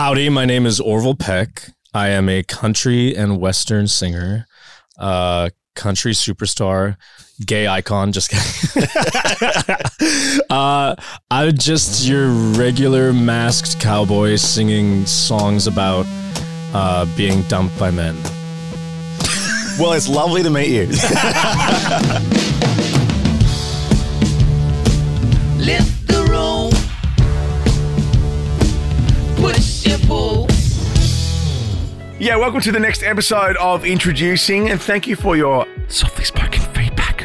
Howdy, my name is Orville Peck. I am a country and western singer, uh, country superstar, gay icon. Just kidding. uh, I'm just your regular masked cowboy singing songs about uh, being dumped by men. Well, it's lovely to meet you. yeah, welcome to the next episode of Introducing, and thank you for your softly spoken feedback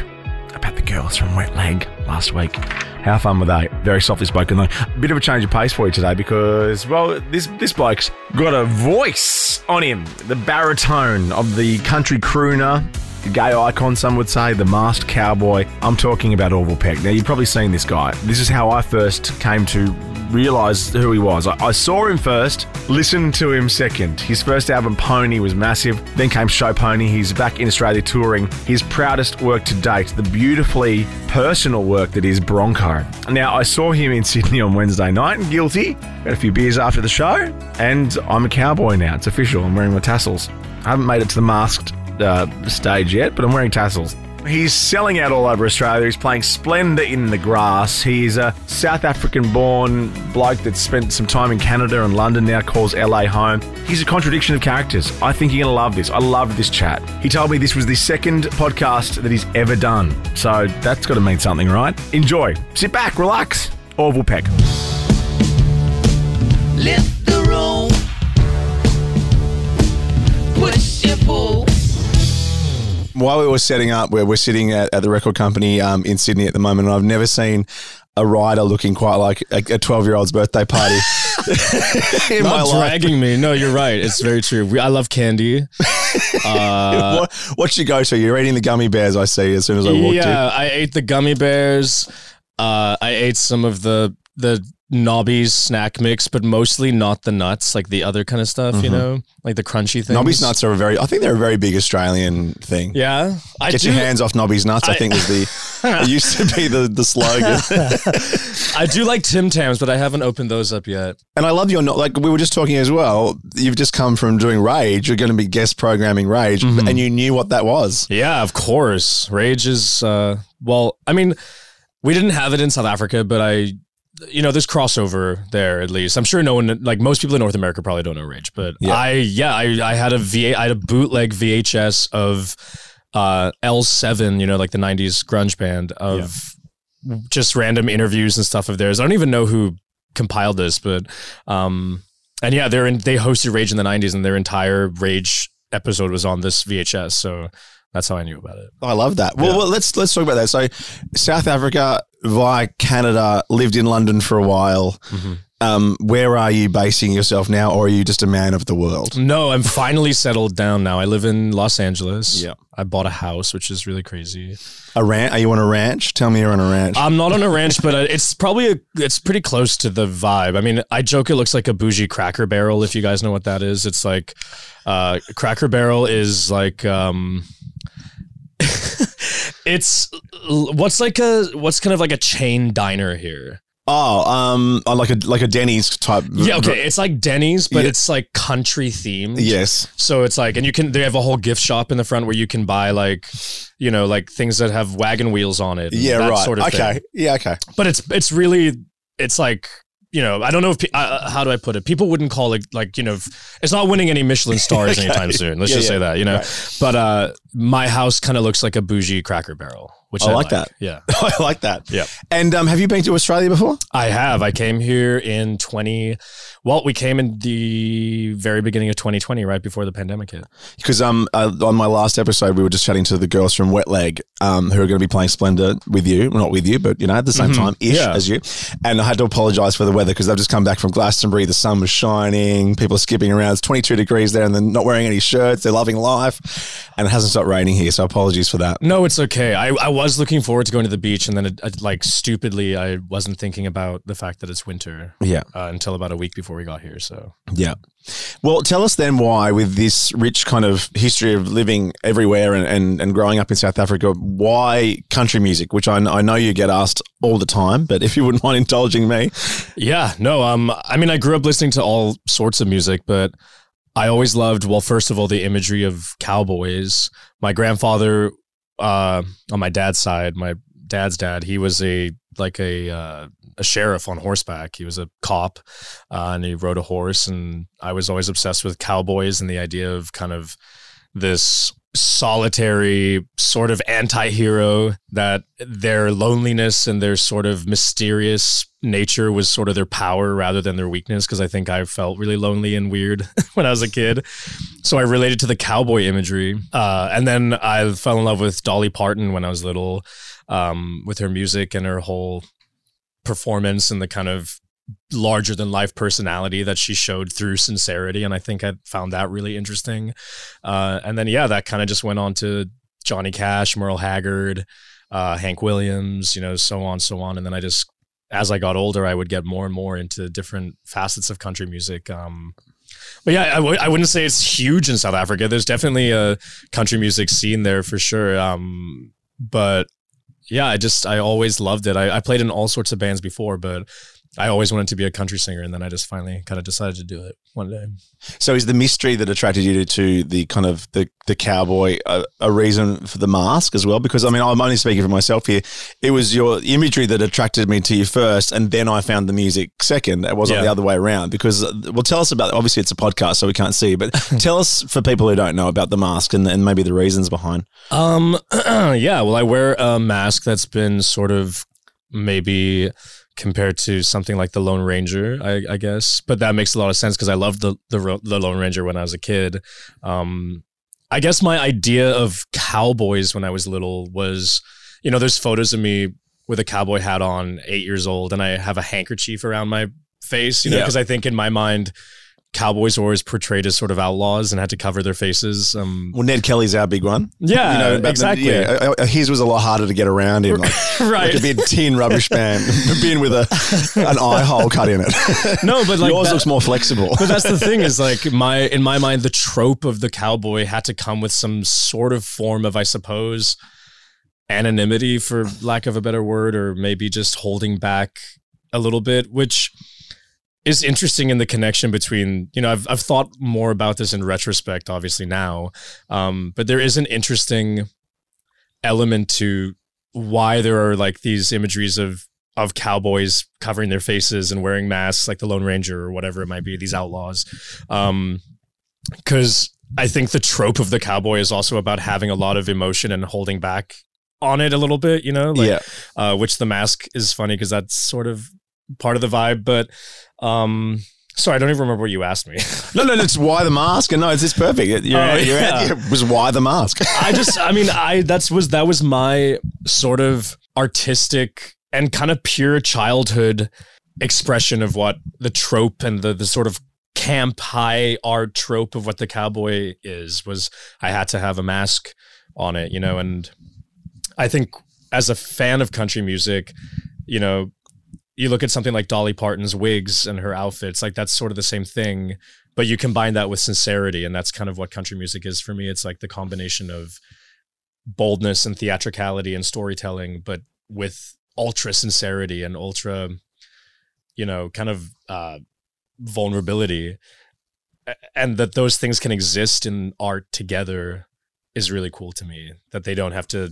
about the girls from Wet Leg last week. How fun were they? Very softly spoken though. A bit of a change of pace for you today because, well, this this bloke's got a voice on him. The baritone of the country crooner, the gay icon, some would say, the masked cowboy. I'm talking about Orville Peck. Now, you've probably seen this guy. This is how I first came to realize who he was. I, I saw him first, listened to him second. His first album, Pony, was massive. Then came Show Pony. He's back in Australia touring. His proudest work to date, the beautifully personal work that is Bronco. Now, I saw him in Sydney on Wednesday night guilty. Got a few beers after the show, and I'm a cowboy now. It's official. I'm wearing my tassels. I haven't made it to the masked uh, stage yet, but I'm wearing tassels. He's selling out all over Australia. He's playing Splendour in the Grass. He's a South African born bloke that spent some time in Canada and London, now calls LA home. He's a contradiction of characters. I think you're going to love this. I love this chat. He told me this was the second podcast that he's ever done. So that's got to mean something, right? Enjoy. Sit back, relax. Orville Peck. Lift the room. Push and pull. While we were setting up, where we're sitting at, at the record company um, in Sydney at the moment, and I've never seen a rider looking quite like a 12 year old's birthday party in Not life. dragging me. No, you're right. It's very true. We, I love candy. Uh, what, what's your go to? You're eating the gummy bears, I see, as soon as I walked yeah, in. Yeah, I ate the gummy bears. Uh, I ate some of the the Nobby's snack mix, but mostly not the nuts, like the other kind of stuff. You know, like the crunchy things. Mm-hmm. Nobby's nuts are a very, I think they're a very big Australian thing. Yeah, I Get do. your hands off Nobby's nuts, I, think was the, it used to be the, the slogan. I do like Tim Tams, but I haven't opened those up yet. and I love your, like we were just talking as well, you've just come from doing Rage, you're going to be guest programming Rage, Mm-hmm. and you knew what that was. Yeah, of course. Rage is uh well, I mean, we didn't have it in South Africa, but I you know, there's crossover there at least. I'm sure no one like most people in North America probably don't know Rage, but Yeah. I yeah, I I had a V I had a bootleg VHS of uh L7, you know, like the 90s grunge band of just random interviews and stuff of theirs. I don't even know who compiled this, but um and yeah, they're in they hosted Rage in the 90s and their entire Rage episode was on this VHS, so that's how I knew about it. I love that. Well, Yeah. well, let's let's talk about that. So, South Africa via Canada, lived in London for a while. Mm-hmm. Um, where are you basing yourself now, or are you just a man of the world? No, I'm finally settled down now. I live in Los Angeles. Yeah. I bought a house, which is really crazy. A ranch? Are you on a ranch? Tell me you're on a ranch. I'm not on a ranch, but uh, it's probably a, it's pretty close to the vibe. I mean, I joke it looks like a bougie Cracker Barrel. If you guys know what that is, it's like uh, Cracker Barrel is like um, it's what's like a what's kind of like a chain diner here. oh, um, oh, like a like a Denny's type. Yeah, okay, it's like Denny's, but Yeah. it's like country themed. Yes. So it's like, and you can, they have a whole gift shop in the front where you can buy like, you know, like things that have wagon wheels on it. Yeah. that right. Sort of okay. thing. Yeah. Okay. But it's, it's really, it's like, you know, I don't know if, pe- uh, how do I put it? People wouldn't call it like, you know, it's not winning any Michelin stars anytime soon. Let's Yeah, just yeah. say that, you know, Right. but, uh, my house kind of looks like a bougie cracker barrel, which I I, like that. Yeah. I like that. Yeah. And um, have you been to Australia before? I have. I came here in 20. Well, we came in the very beginning of 2020, right before the pandemic hit. Because um, uh, on my last episode, we were just chatting to the girls from Wet Leg, um, who are going to be playing Splendour with you, well, not with you, but you know, at the same Mhm. time ish Yeah. as you. And I had to apologise for the weather because they've just come back from Glastonbury. The sun was shining, people are skipping around. It's 22 degrees there, and they're not wearing any shirts. They're loving life, and it hasn't stopped raining here. So apologies for that. No, it's okay. I, I was looking forward to going to the beach, and then it, it, like stupidly, I wasn't thinking about the fact that it's winter Yeah, uh, until about a week before we got here. So yeah. Well, tell us then why, with this rich kind of history of living everywhere and, and, and growing up in South Africa, why country music, which I, I know you get asked all the time, but if you wouldn't mind indulging me. Yeah, no, um, I mean, I grew up listening to all sorts of music, but I always loved, well, first of all, the imagery of cowboys. My grandfather, uh, on my dad's side, my dad's dad, he was a like a uh, a sheriff on horseback. He was a cop, uh, and he rode a horse. And I was always obsessed with cowboys and the idea of kind of this solitary sort of anti-hero that their loneliness and their sort of mysterious nature was sort of their power rather than their weakness because I think I felt really lonely and weird when I was a kid. So I related to the cowboy imagery. Uh, and then I fell in love with Dolly Parton when I was little um, with her music and her whole performance and the kind of larger than life personality that she showed through sincerity and i think i found that really interesting uh, and then yeah that kind of just went on to johnny cash merle haggard uh, hank williams you know so on so on and then i just as i got older i would get more and more into different facets of country music um, but yeah, I w- I wouldn't say it's huge in South Africa. There's definitely a country music scene there for sure. Um, but yeah, I just I always loved it. I, I played in all sorts of bands before, but I always wanted to be a country singer, and then I just finally kind of decided to do it one day. So, is the mystery that attracted you to, the kind of the the cowboy a, a reason for the mask as well? Because I mean, I'm only speaking for myself here. It was your imagery that attracted me to you first, and then I found the music second. It wasn't Yeah. the other way around. Because, uh, well, tell us about. Obviously, it's a podcast, so we can't see. But tell us for people who don't know about the mask and, and maybe the reasons behind. Um, yeah. Well, I wear a mask that's been sort of maybe compared to something like the Lone Ranger, I, I guess. But that makes a lot of sense because I loved the, the the Lone Ranger when I was a kid. Um, I guess my idea of cowboys when I was little was, you know, there's photos of me with a cowboy hat on, eight years old, and I have a handkerchief around my face, you know, Yeah. because I think in my mind, cowboys were always portrayed as sort of outlaws and had to cover their faces. Um, Well, Ned Kelly's our big one. yeah, You know, the- exactly. yeah, uh, uh, his was a lot harder to get around in. Like, right. like a big tin rubbish band, being with a an eye hole cut in it. No, but like yours that- looks more flexible. but that's the thing is like my in my mind the trope of the cowboy had to come with some sort of form of I suppose anonymity for lack of a better word or maybe just holding back a little bit which is interesting in the connection between you know I've I've thought more about this in retrospect obviously now um but there is an interesting element to why there are like these imageries of of cowboys covering their faces and wearing masks like the Lone Ranger or whatever it might be, these outlaws. Um, cause I think the trope of the cowboy is also about having a lot of emotion and holding back on it a little bit, you know, like, yeah, uh, which the mask is funny because that's sort of part of the vibe. But, um, sorry, I don't even remember what you asked me. no, no, it's why the mask, and no, it's, it's perfect. Your, Oh, your yeah. idea was why the mask. I just, I mean, I that's was that was my sort of artistic and kind of pure childhood expression of what the trope and the the sort of camp high art trope of what the cowboy is was I had to have a mask on it, you know, and I think as a fan of country music, you know, you look at something like Dolly Parton's wigs and her outfits, like that's sort of the same thing, but you combine that with sincerity, and that's kind of what country music is for me. It's like the combination of boldness and theatricality and storytelling, but with ultra sincerity and ultra, you know, kind of uh, vulnerability, and that those things can exist in art together is really cool to me. That they don't have to,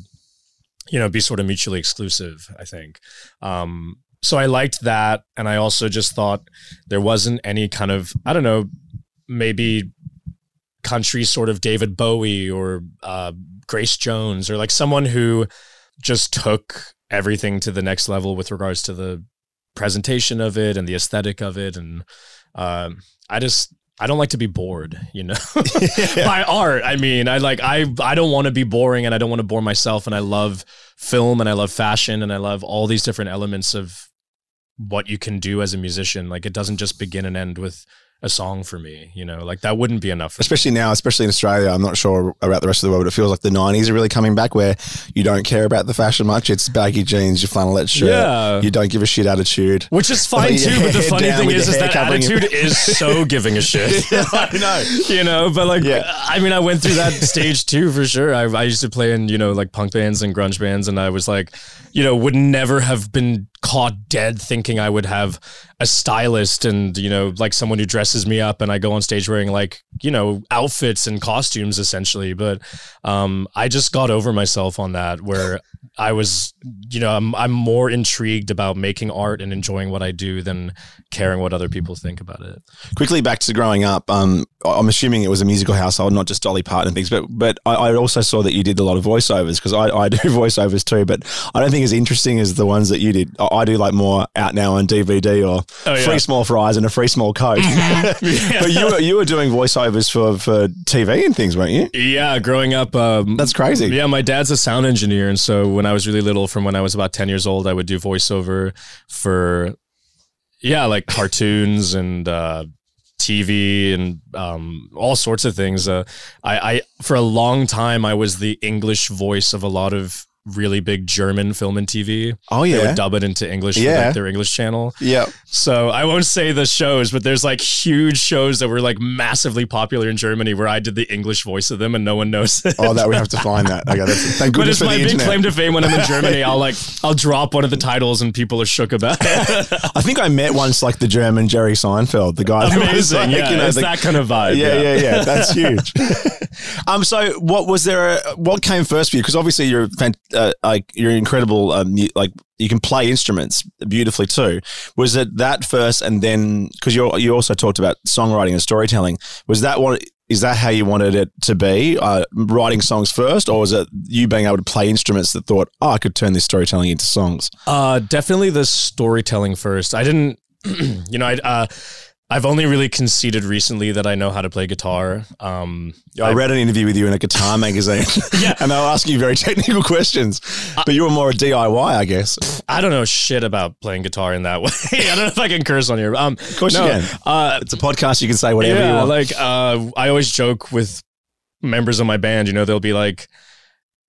you know, be sort of mutually exclusive. I think. Um, so I liked that, and I also just thought there wasn't any kind of I don't know, maybe country sort of David Bowie or uh, Grace Jones or like someone who just took everything to the next level with regards to the presentation of it and the aesthetic of it and um, I just I don't like to be bored, you know. By art, I mean I like I I don't want to be boring and I don't want to bore myself and I love film and I love fashion and I love all these different elements of what you can do as a musician. Like it doesn't just begin and end with a song for me. You know, like that wouldn't be enough. For me. especially now, especially in Australia. I'm not sure about the rest of the world, but it feels like the 90s are really coming back where you don't care about the fashion much. It's baggy jeans, your flannelette shirt, Yeah. you don't give a shit attitude. Which is fine too, but the funny thing is, is that attitude is so giving a shit. I know. you know, but like, Yeah. I mean, I went through that stage too, for sure. I, I used to play in, you know, like punk bands and grunge bands, and I was like, you know, would never have been caught dead thinking I would have a stylist and, you know, like someone who dresses me up and I go on stage wearing like, you know, outfits and costumes essentially. But um, I just got over myself on that where I was, you know, I'm, I'm more intrigued about making art and enjoying what I do than caring what other people think about it. Quickly back to growing up. Um, I'm assuming it was a musical household, not just Dolly Parton and things. But but I, I also saw that you did a lot of voiceovers because I, I do voiceovers too. But I don't think as interesting as the ones that you did. I do like more out now on DVD or Oh, yeah. free small fries and a free small coke. but you were you were doing voiceovers for for TV and things, weren't you? Yeah, growing up, um, That's crazy. Yeah, my dad's a sound engineer, and so when I was really little, from when I was about ten years old, I would do voiceover for, yeah, like cartoons and uh, TV and um, all sorts of things. Uh, I, I for a long time I was the English voice of a lot of really big German film and TV. Oh They yeah. would dub it into English for Yeah. like their English channel. Yeah. So I won't say the shows, but there's like huge shows that were like massively popular in Germany where I did the English voice of them and no one knows it. Oh, that we have to find that. Okay, that's thank goodness But it's for my big internet. claim to fame when I'm in Germany. I'll like I'll drop one of the titles and people are shook about it. I think I met once like the German Jerry Seinfeld, the guy. that was, Amazing, like, yeah. you know, it's the- that kind of vibe. yeah, yeah, yeah. That's huge. um, so what was there? A, what came first for you? Because obviously you're fan- uh, like you're incredible. Um, you, like you can play instruments beautifully too. Was it that first, and then because you you also talked about songwriting and storytelling? Was that what? Is that how you wanted it to be? Uh, writing songs first, or was it you being able to play instruments that thought, oh, I could turn this storytelling into songs? Uh, definitely the storytelling first. I didn't, you know, I, uh, I've only really conceded recently that I know how to play guitar. Um, I read an interview with you in a guitar magazine. Yeah. and they were asking you very technical questions, but you were more a DIY, I guess. I don't know shit about playing guitar in that way. I don't know if I can curse on here. Um, Of course no, you can. Uh, It's a podcast. You can say whatever you want. like uh, I always joke with members of my band. You know, they'll be like,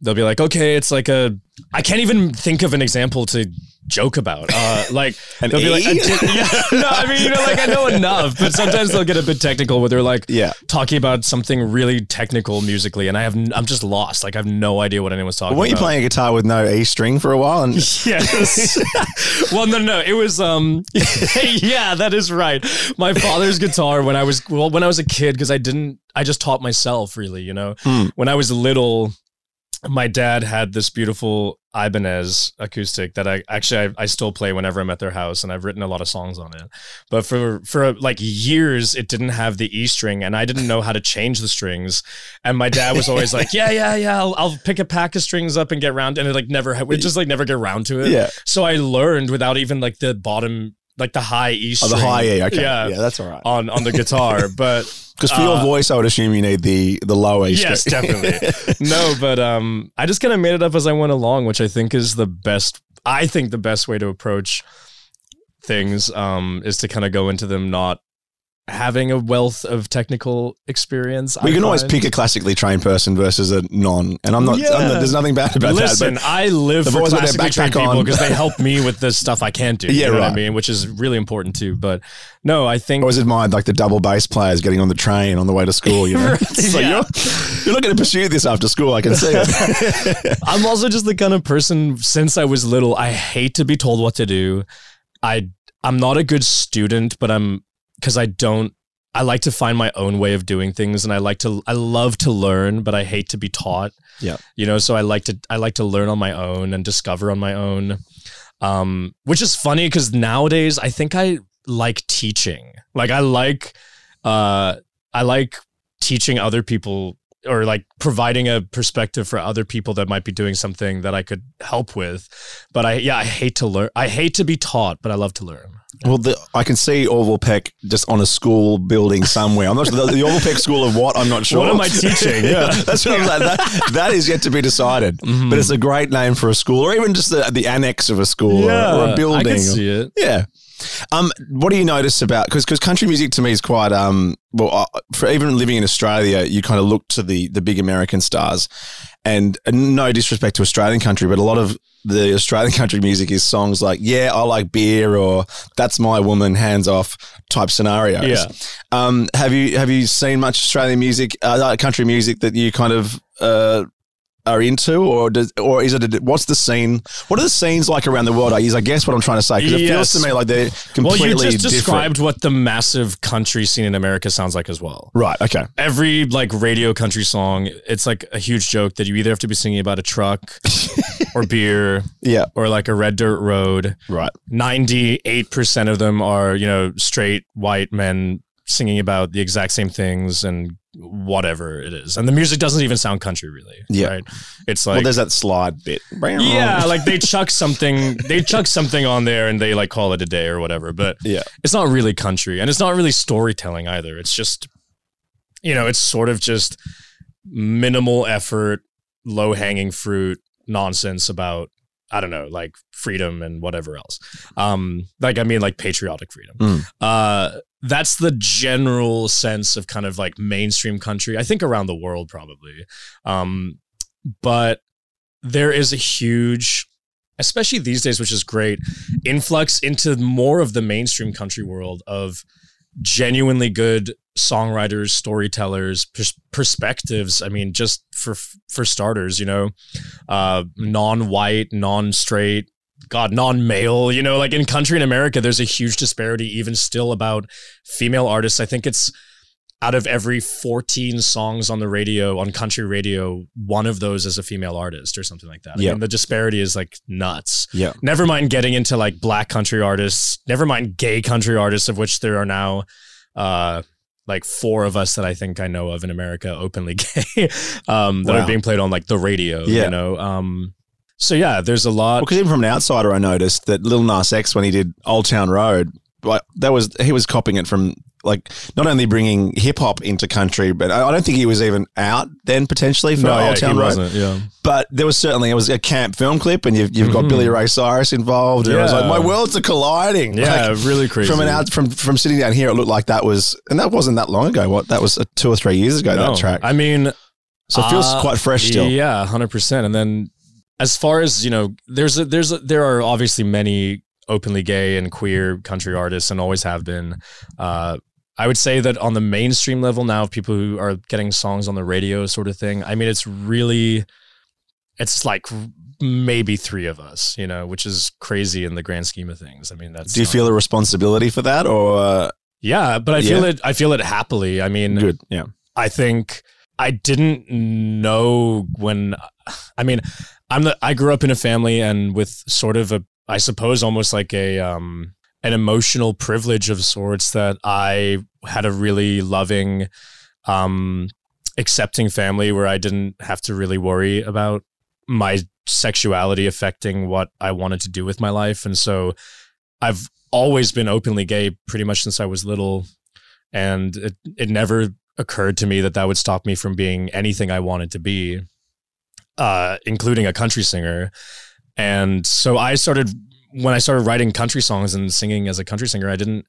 they'll be like, okay, it's like a. I can't even think of an example to joke about. Uh, like An they'll be like, yeah, no, I mean, you know, like I know enough, but sometimes they'll get a bit technical where they're like, yeah. talking about something really technical musically, and I have, n- I'm just lost. Like I have no idea what anyone's talking. Weren't you about. playing a guitar with no E string for a while? And Yes. well, no, no, it was um, yeah, that is right. My father's guitar when I was well, when I was a kid, because I didn't, I just taught myself. Really, you know, Hmm. when I was little, my dad had this beautiful Ibanez acoustic that I actually I, I still play whenever I'm at their house, and I've written a lot of songs on it. But for for like years, it didn't have the E string, and I didn't know how to change the strings. And my dad was always like, "Yeah, yeah, yeah, I'll, I'll pick a pack of strings up and get round." And it like never, we just like never get around to it. yeah. So I learned without even like the bottom, like the high E Oh, the high E. Okay. Yeah. Yeah, that's all right. On on the guitar, but Because for your uh, voice, I would assume you need the the low E yes, definitely. no, but um, I just kind of made it up as I went along, which I think is the best. I think the best way to approach things um is to kind of go into them not having a wealth of technical experience. we I can always pick a classically trained person versus a non. And I'm not. I'm not- there's nothing bad about Listen, that. Listen, I live for classically trained people because they help me with the stuff I can't do. Yeah, you know what I mean, which is really important too. But no, I think I always admired like the double bass players getting on the train on the way to school. You know, Right, like, yeah. you're, you're not going to pursue this after school. I can see it. I'm also just the kind of person since I was little, I hate to be told what to do. I I'm not a good student, but I'm because I don't I like to find my own way of doing things and I like to I love to learn, but I hate to be taught. Yeah. You know, so I like to I like to learn on my own and discover on my own. Um, which is funny because nowadays I think I like teaching. Like I like uh I like teaching other people or like providing a perspective for other people that might be doing something that I could help with. But I yeah, I hate to learn. I hate to be taught, but I love to learn. Well, the, I can see Orville Peck just on a school building somewhere. I'm not sure the, the Orville Peck School of what. I'm not sure. What am I teaching? Yeah. that's what I'm saying. That, that is yet to be decided. Mm-hmm. But it's a great name for a school, or even just the, the annex of a school or, or a building. I can see it. Yeah. Um, what do you notice about because because country music to me is quite um well uh, for even living in Australia you kind of look to the the big American stars, and, and no disrespect to Australian country, but a lot of the Australian country music is songs like yeah I like beer or that's my woman hands off type scenarios. Yeah. Um, have you have you seen much Australian music, uh, country music that you kind of uh, are into, or does, or is it? A, what's the scene? What are the scenes like around the world? I Is I guess what I'm trying to say because it feels to me like they're completely. Well, you just different. described what the massive country scene in America sounds like as well. Right. Okay. Every like radio country song, it's like a huge joke that you either have to be singing about a truck or beer Yeah. or like a red dirt road. Right. 98% of them are, you know, straight white men singing about the exact same things and whatever it is. And the music doesn't even sound country really. Yeah. Right. It's like well, there's that slide bit. yeah, like they chuck something, they chuck something on there and they like call it a day or whatever. But Yeah. it's not really country and it's not really storytelling either. It's just, you know, it's sort of just minimal effort, low hanging fruit nonsense about, I don't know, like freedom and whatever else. Um, like, I mean, like patriotic freedom. Mm. Uh, that's the general sense of kind of like mainstream country. I think around the world probably. Um, but there is a huge especially these days which is great influx into more of the mainstream country world of genuinely good songwriters storytellers pers- perspectives i mean just for for starters you know uh non-white non-straight god non-male you know like in country in america there's a huge disparity even still about female artists i think it's out of every 14 songs on the radio on country radio one of those is a female artist or something like that I Yeah. mean, the disparity is like nuts Yeah. never mind getting into like black country artists never mind gay country artists of which there are now uh like four of us that I think I know of in America openly gay um that Wow. are being played on like the radio Yeah. you know um so yeah there's a lot Because even from an outsider, I noticed that Lil Nas X when he did Old Town Road, like that was he was copying it from like not only bringing hip hop into country, but I I don't think he was even out then potentially for no, yeah, Town he Road. wasn't yeah But there was certainly it was a camp film clip, and you've, you've got Billy Ray Cyrus involved. And it was Mm-hmm. Like my worlds are colliding. yeah Like, really crazy from an out from from sitting down here, it looked like that was, and that wasn't that long ago. What that was uh, two or three years ago. No. That track, I mean so it feels Uh, quite fresh still. Yeah, hundred percent. And then as far as you know, there's a, there's a, there are obviously many openly gay and queer country artists, and always have been. Uh, I would say that on the mainstream level now, of people who are getting songs on the radio, sort of thing. I mean, it's really, it's like maybe three of us, you know, which is crazy in the grand scheme of things. I mean, that's Do you not- feel a responsibility for that, or uh, Yeah, but I feel Yeah. it. I feel it happily. I mean, good? Yeah, I think I didn't know when I mean I'm the I grew up in a family and with sort of a I suppose almost like a um an emotional privilege of sorts that I had a really loving um accepting family where I didn't have to really worry about my sexuality affecting what I wanted to do with my life and so I've always been openly gay pretty much since I was little and it, it never occurred to me that that would stop me from being anything I wanted to be, uh, including a country singer. And so I started when I started writing country songs and singing as a country singer. I didn't,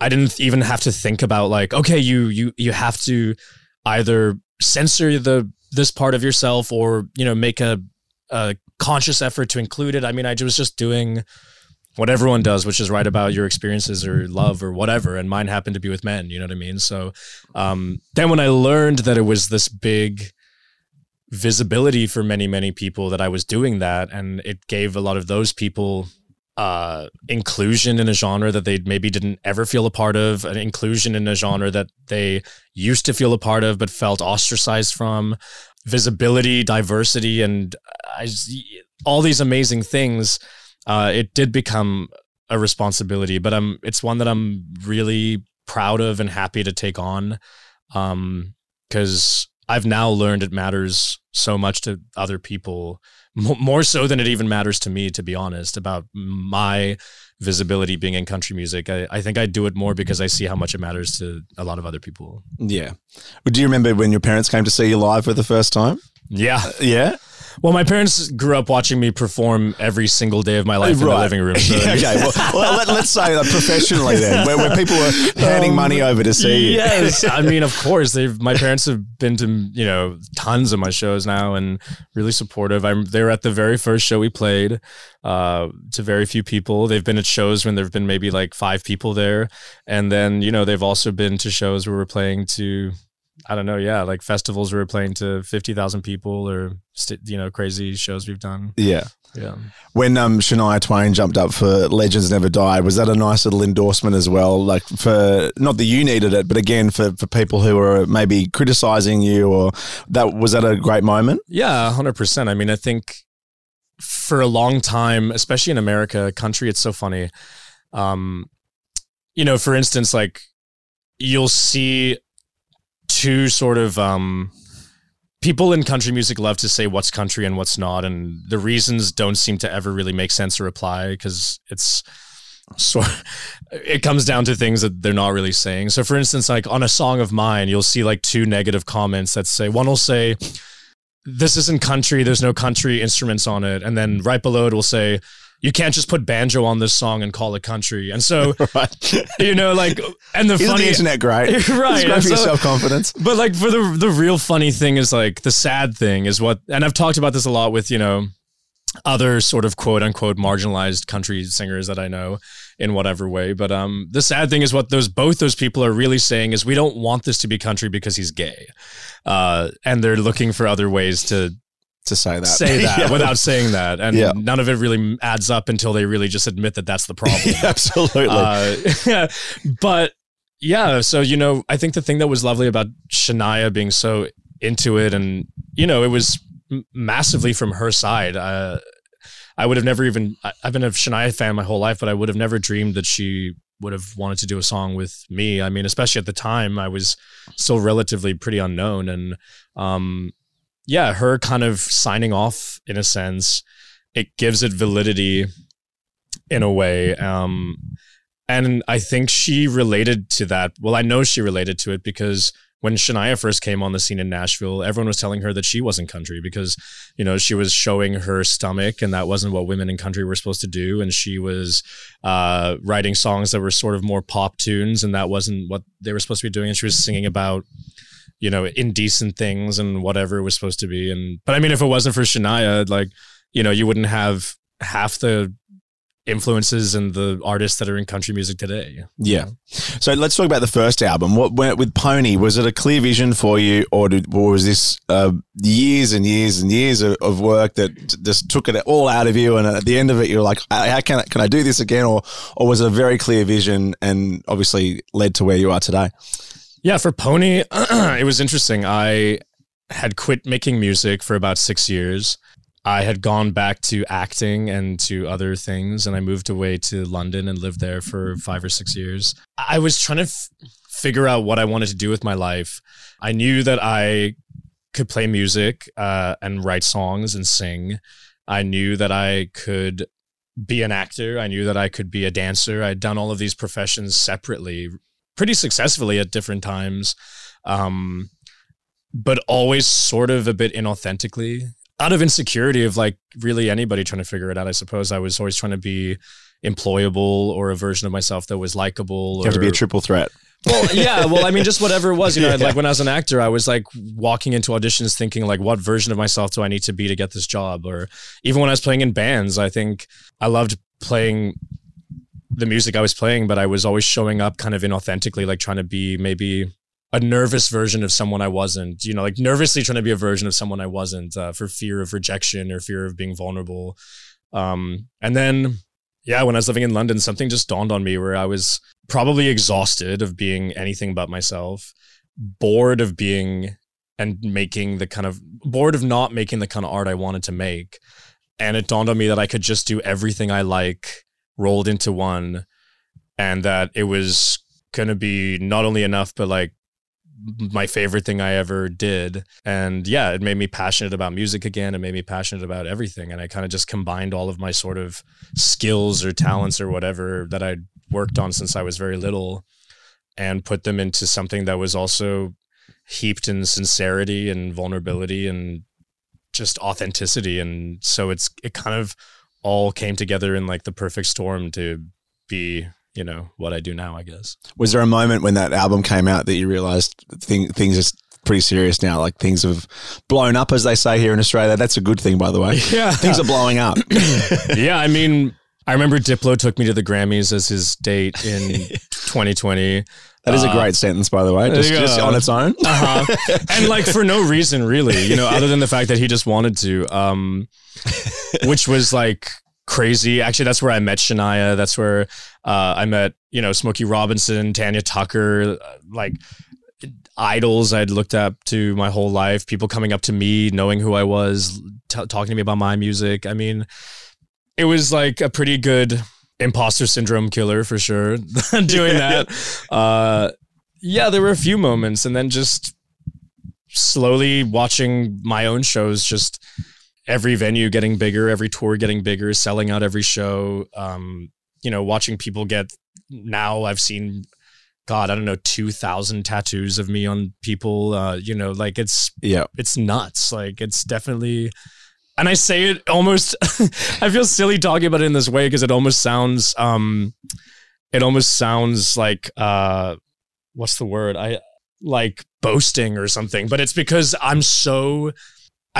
I didn't even have to think about like, okay, you you you have to either censor the this part of yourself or you know make a, a conscious effort to include it. I mean, I was just doing what everyone does, which is write about your experiences or love or whatever. And mine happened to be with men, you know what I mean? So um, then when I learned that it was this big visibility for many, many people that I was doing that, and it gave a lot of those people uh, inclusion in a genre that they maybe didn't ever feel a part of, an inclusion in a genre that they used to feel a part of but felt ostracized from, visibility, diversity, and I, all these amazing things uh, it did become a responsibility, but I'm it's one that I'm really proud of and happy to take on, because I've now learned it matters so much to other people, mo- more so than it even matters to me, to be honest, about my visibility being in country music. I, I think I do it more because I see how much it matters to a lot of other people. yeah. Do you remember when your parents came to see you live for the first time? Yeah, Yeah. Well, my parents grew up watching me perform every single day of my life in the living room. So Yeah, okay, well, well let, us say that professionally then, where, where people were handing money over to see you. Yes, I mean, of course, they've. My parents have been to you know tons of my shows now, and really supportive. I'm. They were at the very first show we played, uh, to very few people. They've been at shows when there've been maybe like five people there, and then you know they've also been to shows where we're playing to. I don't know, yeah, like festivals we're playing to fifty thousand people, or st- you know, crazy shows we've done. Yeah. Yeah. When um, Shania Twain jumped up for Legends Never Die, was that a nice little endorsement as well? Like for not that you needed it, but again for, for people who were maybe criticizing you, or that was that a great moment? Yeah, hundred percent. I mean, I think for a long time, especially in America, country, it's so funny. Um, you know, for instance, like you'll see two sort of um people in country music love to say what's country and what's not, and the reasons don't seem to ever really make sense or apply because it's sort it comes down to things that they're not really saying. So for instance, like on a song of mine, you'll see like two negative comments that say one will say this isn't country, there's no country instruments on it, and then right below it will say you can't just put banjo on this song and call it country. And so, Right. you know, like and the Isn't funny the internet great? Right, It's great for your so- self confidence. but like for the the real funny thing is like the sad thing is what and I've talked about this a lot with, you know, other sort of quote unquote marginalized country singers that I know in whatever way. But um the sad thing is what those both those people are really saying is we don't want this to be country because he's gay. Uh and they're looking for other ways to To say that. say that Yeah. without saying that. And Yeah. none of it really adds up until they really just admit that that's the problem. Absolutely. Uh, but yeah, so you know, I think the thing that was lovely about Shania being so into it, and you know, it was massively from her side. Uh, I would have never even. I- I've been a Shania fan my whole life, but I would have never dreamed that she would have wanted to do a song with me. I mean, especially at the time, I was still relatively pretty unknown, and um, yeah, her kind of signing off in a sense, it gives it validity in a way. Um, and I think she related to that. Well, I know she related to it because when Shania first came on the scene in Nashville, everyone was telling her that she wasn't country because, you know, she was showing her stomach and that wasn't what women in country were supposed to do. And she was uh, writing songs that were sort of more pop tunes and that wasn't what they were supposed to be doing. And she was singing about, you know, indecent things and whatever it was supposed to be. And, but I mean, if it wasn't for Shania, like, you know, you wouldn't have half the influences and the artists that are in country music today. Yeah. So let's talk about the first album. What went with Pony? Was it a clear vision for you, or, did, or was this uh, years and years and years of, of work that just took it all out of you? And at the end of it, you're like, "How can I, can I do this again?" Or or was it a very clear vision and obviously led to where you are today? Yeah, for Pony, it was interesting. I had quit making music for about six years. I had gone back to acting and to other things, and I moved away to London and lived there for five or six years. I was trying to f- figure out what I wanted to do with my life. I knew that I could play music uh, and write songs and sing. I knew that I could be an actor. I knew that I could be a dancer. I'd done all of these professions separately, pretty successfully at different times, um, but always sort of a bit inauthentically. Out of insecurity of like really anybody trying to figure it out, I suppose I was always trying to be employable or a version of myself that was likable. You have to be a triple threat. well, yeah. Well, I mean, just whatever it was, you know, like when I was an actor, I was like walking into auditions thinking, like, what version of myself do I need to be to get this job? Or even when I was playing in bands, I think I loved playing the music I was playing, but I was always showing up kind of inauthentically, like trying to be maybe a nervous version of someone I wasn't, you know, like nervously trying to be a version of someone I wasn't uh, for fear of rejection or fear of being vulnerable. Um, and then, yeah, when I was living in London, something just dawned on me where I was probably exhausted of being anything but myself, bored of being and making the kind of bored of not making the kind of art I wanted to make. And it dawned on me that I could just do everything I like rolled into one and that it was going to be not only enough, but like my favorite thing I ever did. And yeah, it made me passionate about music again. It made me passionate about everything. And I kind of just combined all of my sort of skills or talents or whatever that I'd worked on since I was very little and put them into something that was also heaped in sincerity and vulnerability and just authenticity and so it's it kind of all came together in like the perfect storm to be you know what I do now I guess Was there a moment when that album came out that you realized thing, things are pretty serious now? Like things have blown up, as they say here in Australia. That's a good thing, by the way. yeah Things are blowing up. yeah I mean I remember Diplo took me to the Grammys as his date in 2020 That is a Uh, great sentence, by the way, just, just on its own. uh-huh. and like for no reason really you know other than the fact that he just wanted to um which was like crazy. Actually that's where i met shania. That's where uh i met you know smokey robinson tanya tucker uh, like idols i'd looked up to my whole life people coming up to me knowing who i was t- talking to me about my music. I mean it was like a pretty good imposter syndrome killer for sure doing that. Uh yeah, there were a few moments, and then just slowly watching my own shows, just every venue getting bigger, every tour getting bigger, selling out every show. Um, you know, watching people get now I've seen God, I don't know, two thousand tattoos of me on people. Uh, you know, like it's Yeah. it's nuts. Like it's definitely and I say it almost I feel silly talking about it in this way because it almost sounds um it almost sounds like uh what's the word? I like boasting or something, but it's because I'm so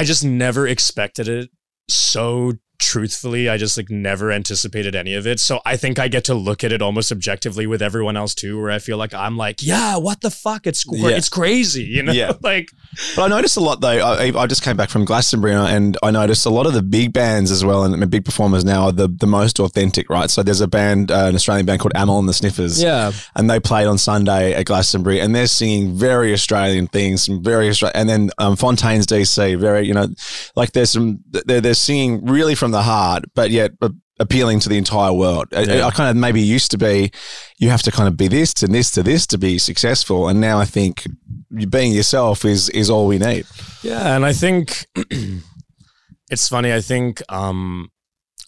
I just never expected it so truthfully. I just like never anticipated any of it. So I think I get to look at it almost objectively with everyone else too, where I feel like I'm like, yeah, what the fuck? It's cr- Yeah. it's crazy, you know? Yeah. like But I noticed a lot though. I, I just came back from Glastonbury and I noticed a lot of the big bands as well and the big performers now are the, the most authentic, right? So there's a band, uh, an Australian band called Amyl and the Sniffers. yeah. And they played on Sunday at Glastonbury and they're singing very Australian things, some very Australian. And then um, Fontaines DC, very, you know, like there's some, they're, they're singing really from the heart, but yet appealing to the entire world. I- Yeah. I, kind of maybe used to be, you have to kind of be this to this to this to be successful. And now I think being yourself is is all we need. Yeah, and I think it's funny. I think um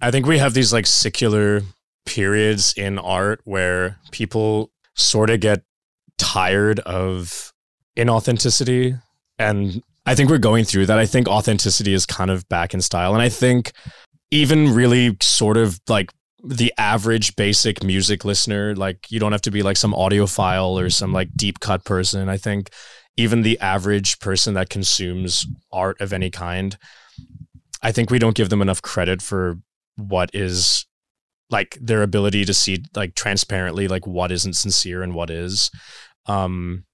I think we have these like secular periods in art where people sort of get tired of inauthenticity and I think we're going through that. I think authenticity is kind of back in style and I think even really sort of like the average basic music listener like you don't have to be like some audiophile or some like deep cut person. I think even the average person that consumes art of any kind, I think we don't give them enough credit for what is like their ability to see like transparently like what isn't sincere and what is. Um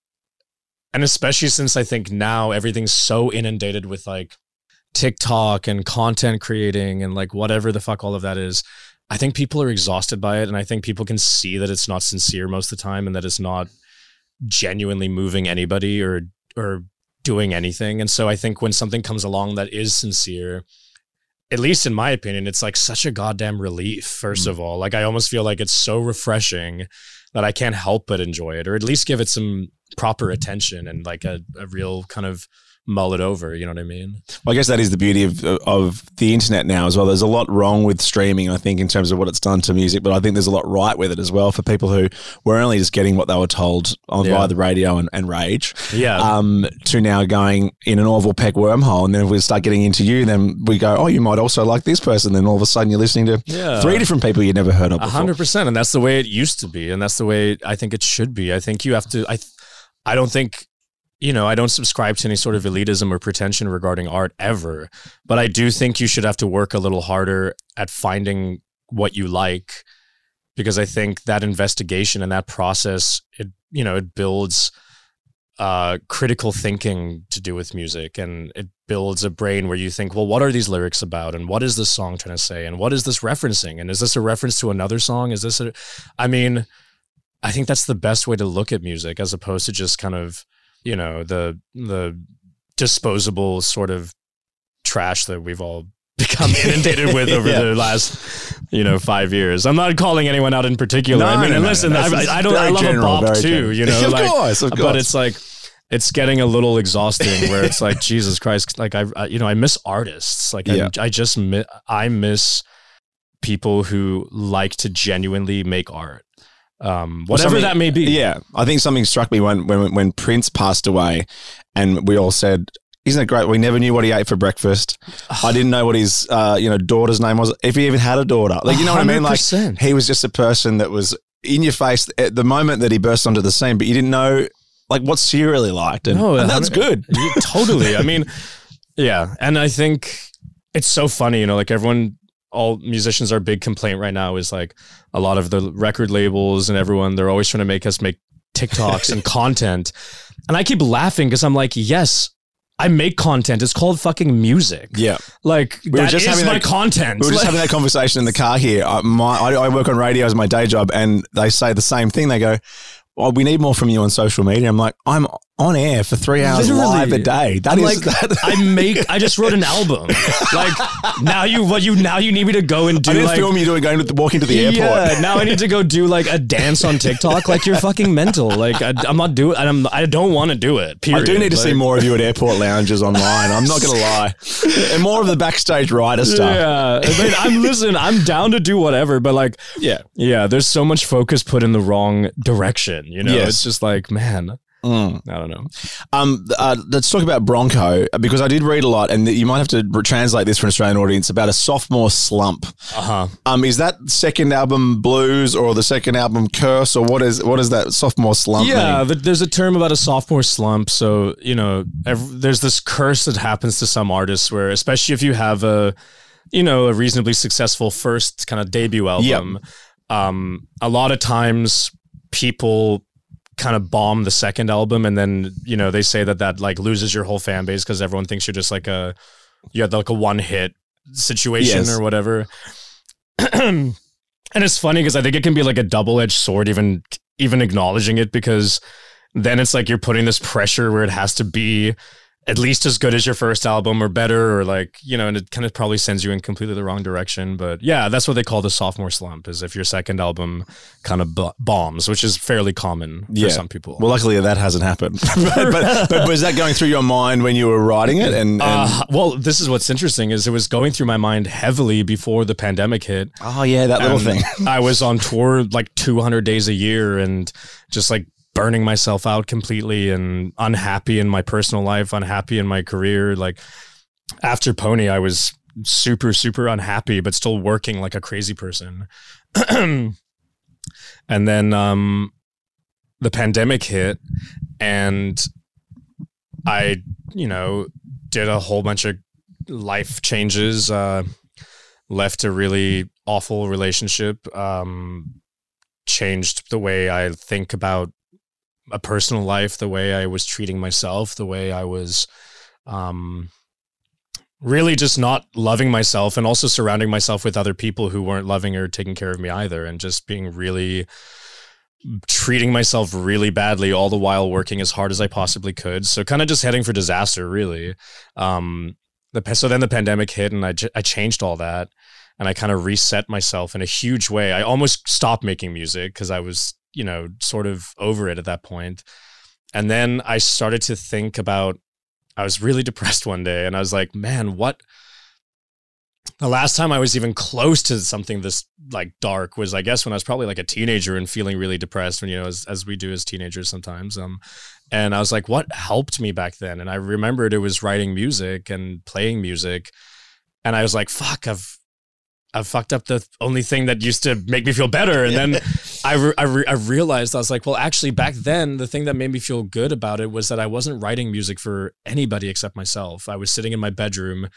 and especially since I think now everything's so inundated with like TikTok and content creating and like whatever the fuck all of that is. I think people are exhausted by it and I think people can see that it's not sincere most of the time and that it's not genuinely moving anybody or or doing anything. And so I think when something comes along that is sincere, at least in my opinion, it's like such a goddamn relief, first mm. of all. Like I almost feel like it's so refreshing that I can't help but enjoy it, or at least give it some proper mm-hmm. attention and like a, a real kind of mull it over. You know what I mean? Well, I guess that is the beauty of of the internet now as well. There's a lot wrong with streaming, I think, in terms of what it's done to music, but I think there's a lot right with it as well for people who were only just getting what they were told on Yeah. via the radio and, and rage. Yeah. Um, to now going in an Orville Peck wormhole, and then if we start getting into you, then we go, oh, you might also like this person. Then all of a sudden, you're listening to Yeah. three different people you never heard of A hundred percent, and that's the way it used to be, and that's the way I think it should be. I think you have to. I, I don't think, you know, I don't subscribe to any sort of elitism or pretension regarding art ever, but I do think you should have to work a little harder at finding what you like, because I think that investigation and that process, it you know, it builds uh, critical thinking to do with music, and it builds a brain where you think, well, what are these lyrics about, and what is this song trying to say, and what is this referencing, and is this a reference to another song? Is this a? I mean, I think that's the best way to look at music, as opposed to just kind of, you know, the the disposable sort of trash that we've all become inundated with over Yeah. the last, you know, five years. I'm not calling anyone out in particular. No, I mean, no, no, listen. I, I don't. I love general, a bop too. general. You know, like, course, but course. it's like it's getting a little exhausting where it's like Jesus Christ like I, I you know I miss artists like Yeah. I, I just mi- I miss people who like to genuinely make art um whatever that may be Yeah, I think something struck me when when when Prince passed away, and we all said, Isn't it great? We never knew what he ate for breakfast. I didn't know what his uh, you know daughter's name was. If he even had a daughter, like you know what I mean. Like 100%. he was just a person that was in your face at the moment that he burst onto the scene, but you didn't know like what cereal really liked, and, No, and that's good. Totally. I mean, yeah, and I think it's so funny. You know, like everyone, all musicians, our big complaint right now is like a lot of the record labels and everyone. They're always trying to make us make TikToks and content, and I keep laughing because I'm like, yes. I make content. It's called fucking music. Yeah. Like were that just is having my that- content. We were just having that conversation in the car here. Uh, my, I, I work on radio as my day job, and they say the same thing. They go, "Well, we need more from you on social media." I'm like, "I'm on air for three hours Literally. live a day. That I'm is like, that, I make. I just wrote an album. Like now you what you now you need me to go and do I didn't like film you doing going to the, walking to the airport. Yeah, now I need to go do like a dance on TikTok. Like you're fucking mental. Like I, I'm not doing. I'm. I don't want to do it. Period. I do need to Like, see more of you at airport lounges online. I'm not going to lie, and more of the backstage writer stuff. Yeah, I mean, I'm listen. I'm down to do whatever, but like, Yeah. yeah, there's so much focus put in the wrong direction. You know, Yes. it's just like, man, Mm. I don't know. Um, uh, let's talk about Bronco because I did read a lot, and you might have to re- translate this for an Australian audience about a sophomore slump. Uh huh. Um, is that second album Blues or the second album Curse or what is what is that sophomore slump? Yeah, there's a term about a sophomore slump. So you know, ev- there's this curse that happens to some artists where, especially if you have a, you know, a reasonably successful first kind of debut album, um, a lot of times people kind of bomb the second album, and then you know they say that that like loses your whole fan base because everyone thinks you're just like a, you had like a one hit situation Yes. or whatever. and it's funny because I think it can be like a double edged sword, even even acknowledging it, because then it's like you're putting this pressure where it has to be at least as good as your first album or better, or like you know, and it kind of probably sends you in completely the wrong direction. But yeah, that's what they call the sophomore slump, is if your second album kind of b- bombs, which is fairly common for Yeah. some people. Well, luckily that hasn't happened. but, but, but was that going through your mind when you were writing it? And, and uh, well, this is what's interesting is it was going through my mind heavily before the pandemic hit. oh yeah, that little thing. I was on tour like 200 days a year and just like burning myself out completely and unhappy in my personal life, unhappy in my career. Like after Pony, I was super, super unhappy, but still working like a crazy person. and then um, the pandemic hit and I, you know, did a whole bunch of life changes. Uh, left a really awful relationship. Um, changed the way I think about a personal life, the way I was treating myself, the way I was, um, really just not loving myself and also surrounding myself with other people who weren't loving or taking care of me either and just being really treating myself really badly all the while working as hard as I possibly could. So kind of just heading for disaster really. Um the so then the pandemic hit and I, I changed all that and I kind of reset myself in a huge way. I almost stopped making music cuz I was, you know, sort of over it at that point. And then I started to think about I was really depressed one day and I was like, man, what the last time I was even close to something this like dark was, I guess, when I was probably like a teenager and feeling really depressed. When you know, as, as we do as teenagers sometimes. Um, and I was like, what helped me back then? And I remembered it was writing music and playing music. And I was like, fuck, I've I've fucked up the only thing that used to make me feel better. And then I, re- I, re- I realized I was like, well, actually, back then, the thing that made me feel good about it was that I wasn't writing music for anybody except myself. I was sitting in my bedroom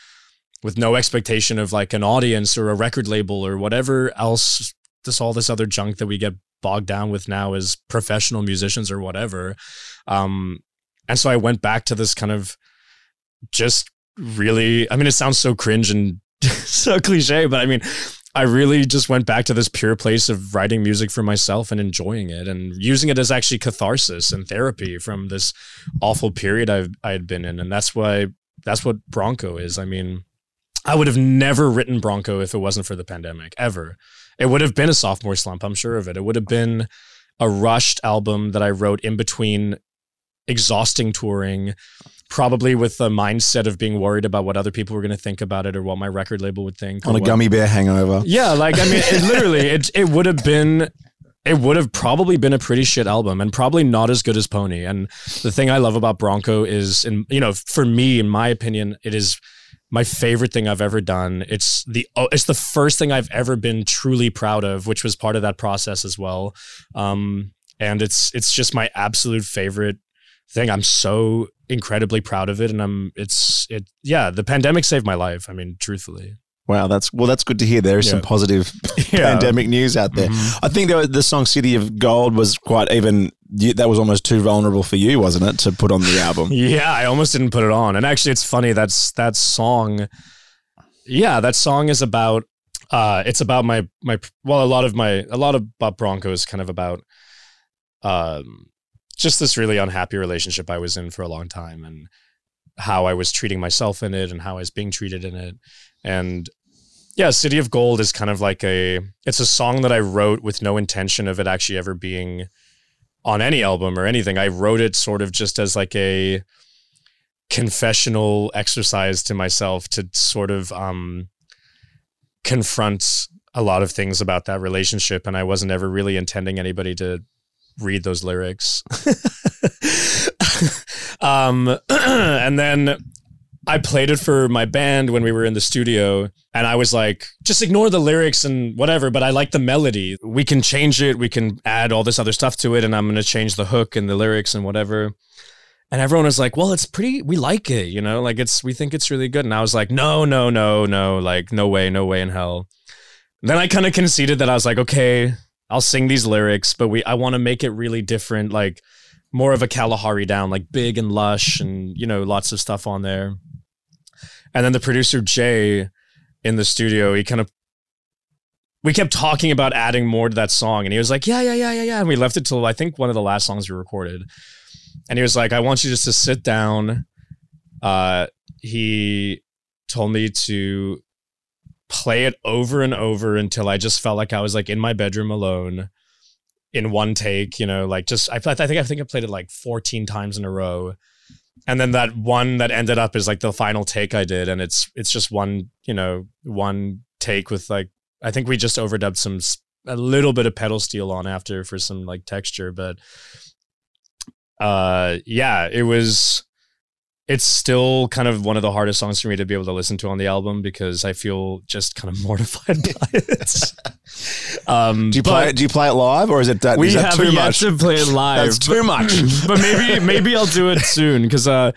with no expectation of like an audience or a record label or whatever else, this all this other junk that we get bogged down with now as professional musicians or whatever. Um, and so I went back to this kind of just really, I mean, it sounds so cringe and so cliche, but I mean, I really just went back to this pure place of writing music for myself and enjoying it and using it as actually catharsis and therapy from this awful period I've I had been in. And that's why that's what Bronco is. I mean, I would have never written Bronco if it wasn't for the pandemic, ever. It would have been a sophomore slump, I'm sure of it. It would have been a rushed album that I wrote in between exhausting touring, probably with the mindset of being worried about what other people were going to think about it or what my record label would think. on a what- gummy bear hangover. yeah, like I mean, it literally, it it would have been it would have probably been a pretty shit album and probably not as good as Pony. And the thing I love about Bronco is, in you know, for me, in my opinion, it is my favorite thing I've ever done. It's the oh, it's the first thing I've ever been truly proud of, which was part of that process as well. Um, and it's it's just my absolute favorite thing. I'm so incredibly proud of it, and I'm it's it yeah. The pandemic saved my life. I mean, truthfully. Wow, that's well. That's good to hear. There is some positive Yeah. pandemic news out there. Mhm. I think the, the song "City of Gold" was quite even. That was almost too vulnerable for you, wasn't it, to put on the album? Yeah, I almost didn't put it on. And actually, it's funny. That's that song. Yeah, that song is about. Uh, it's about my my. Well, a lot of my a lot of Bob Bronco is kind of about. Um, just this really unhappy relationship I was in for a long time, and how I was treating myself in it, and how I was being treated in it, and yeah, City of Gold is kind of like a. It's a song that I wrote with no intention of it actually ever being on any album or anything. I wrote it sort of just as like a confessional exercise to myself to sort of um, confront a lot of things about that relationship. And I wasn't ever really intending anybody to read those lyrics. um, and then I played it for my band when we were in the studio, and I was like, just ignore the lyrics and whatever, but I like the melody. We can change it, we can add all this other stuff to it, and I'm gonna change the hook and the lyrics and whatever. And everyone was like, well, it's pretty, we like it, you know, like it's, we think it's really good. And I was like, no, no, no, no, like, no way, no way in hell. Then I kind of conceded that I was like, okay, I'll sing these lyrics, but we, I want to make it really different, like more of a Kalahari down, like big and lush and, you know, lots of stuff on there. And then the producer Jay in the studio, he kind of we kept talking about adding more to that song, and he was like, "Yeah, yeah, yeah, yeah, yeah." And we left it till I think one of the last songs we recorded, and he was like, "I want you just to sit down." Uh, he told me to play it over and over until I just felt like I was like in my bedroom alone in one take, you know, like just I, I think I think I played it like 14 times in a row. And then that one that ended up is like the final take I did and it's it's just one, you know, one take with like I think we just overdubbed some a little bit of pedal steel on after for some like texture, but uh yeah, it was it's still kind of one of the hardest songs for me to be able to listen to on the album because I feel just kind of mortified by it. um, Do you play? it Do you play it live, or is it that, we is that have too yet much? to play it live. That's too much. but maybe maybe I'll do it soon because uh,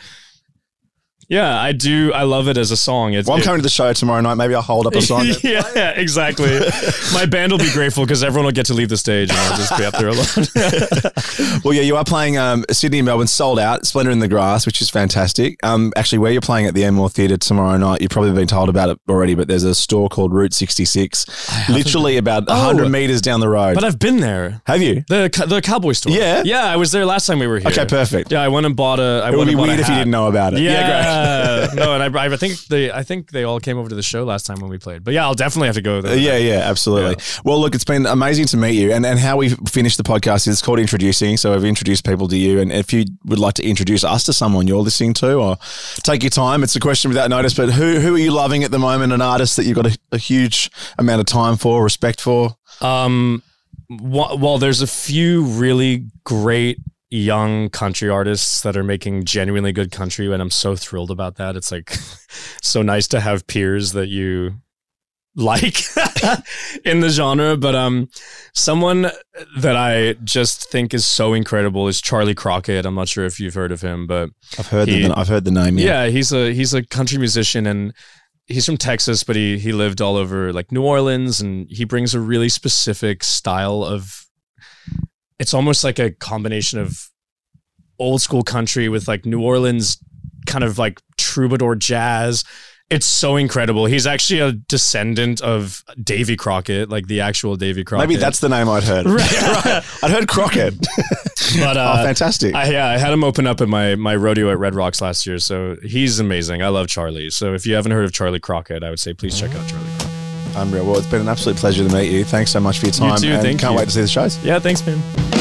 yeah, I do. I love it as a song. It's Well, I'm it- coming to the show tomorrow night. Maybe I'll hold up a song. yeah, exactly. My band will be grateful because everyone will get to leave the stage and I'll just be up there alone. well, yeah, you are playing um, Sydney and Melbourne sold out, Splendour in the Grass, which is fantastic. Um, actually, where you're playing at the Enmore Theatre tomorrow night, you've probably been told about it already, but there's a store called Route 66, literally about 100 Oh. meters down the road. but I've been there. Have you? The the cowboy store. Yeah? yeah. I was there last time we were here. Okay, perfect. Yeah, I went and bought a. I It would be weird if you didn't know about it. Yeah, no, and I, I think they, I think they all came over to the show last time when we played. But yeah, I'll definitely have to go Uh, there. Yeah, yeah, absolutely. Well, look, it's been amazing to meet you. And, and how we finished the podcast is called introducing. So I've introduced people to you. And if you would like to introduce us to someone you're listening to or take your time, it's a question without notice. But who, who are you loving at the moment? An artist that you've got a, a huge amount of time for, respect for? Um, well, there's a few really great young country artists that are making genuinely good country, and I'm so thrilled about that. It's like so nice to have peers that you like in the genre. But um, someone that I just think is so incredible is Charley Crockett. I'm not sure if you've heard of him, but I've heard, He- the, I've heard the name. Yeah. yeah, he's a he's a country musician and he's from Texas, but he he lived all over like New Orleans and he brings a really specific style of it's almost like a combination of old school country with like New Orleans kind of like troubadour jazz. It's so incredible. He's actually a descendant of Davy Crockett, like the actual Davy Crockett. Maybe that's the name I'd heard. Right. I'd heard Crockett. but uh, oh, fantastic. I, yeah, I had him open up at my my rodeo at Red Rocks last year, so he's amazing. I love Charley. So if you haven't heard of Charley Crockett, I would say please check out Charley Crockett. Unreal. Well, it's been an absolute pleasure to meet you. Thanks so much for your time. You too, and thank can't you. wait to see the shows. Yeah, thanks, man.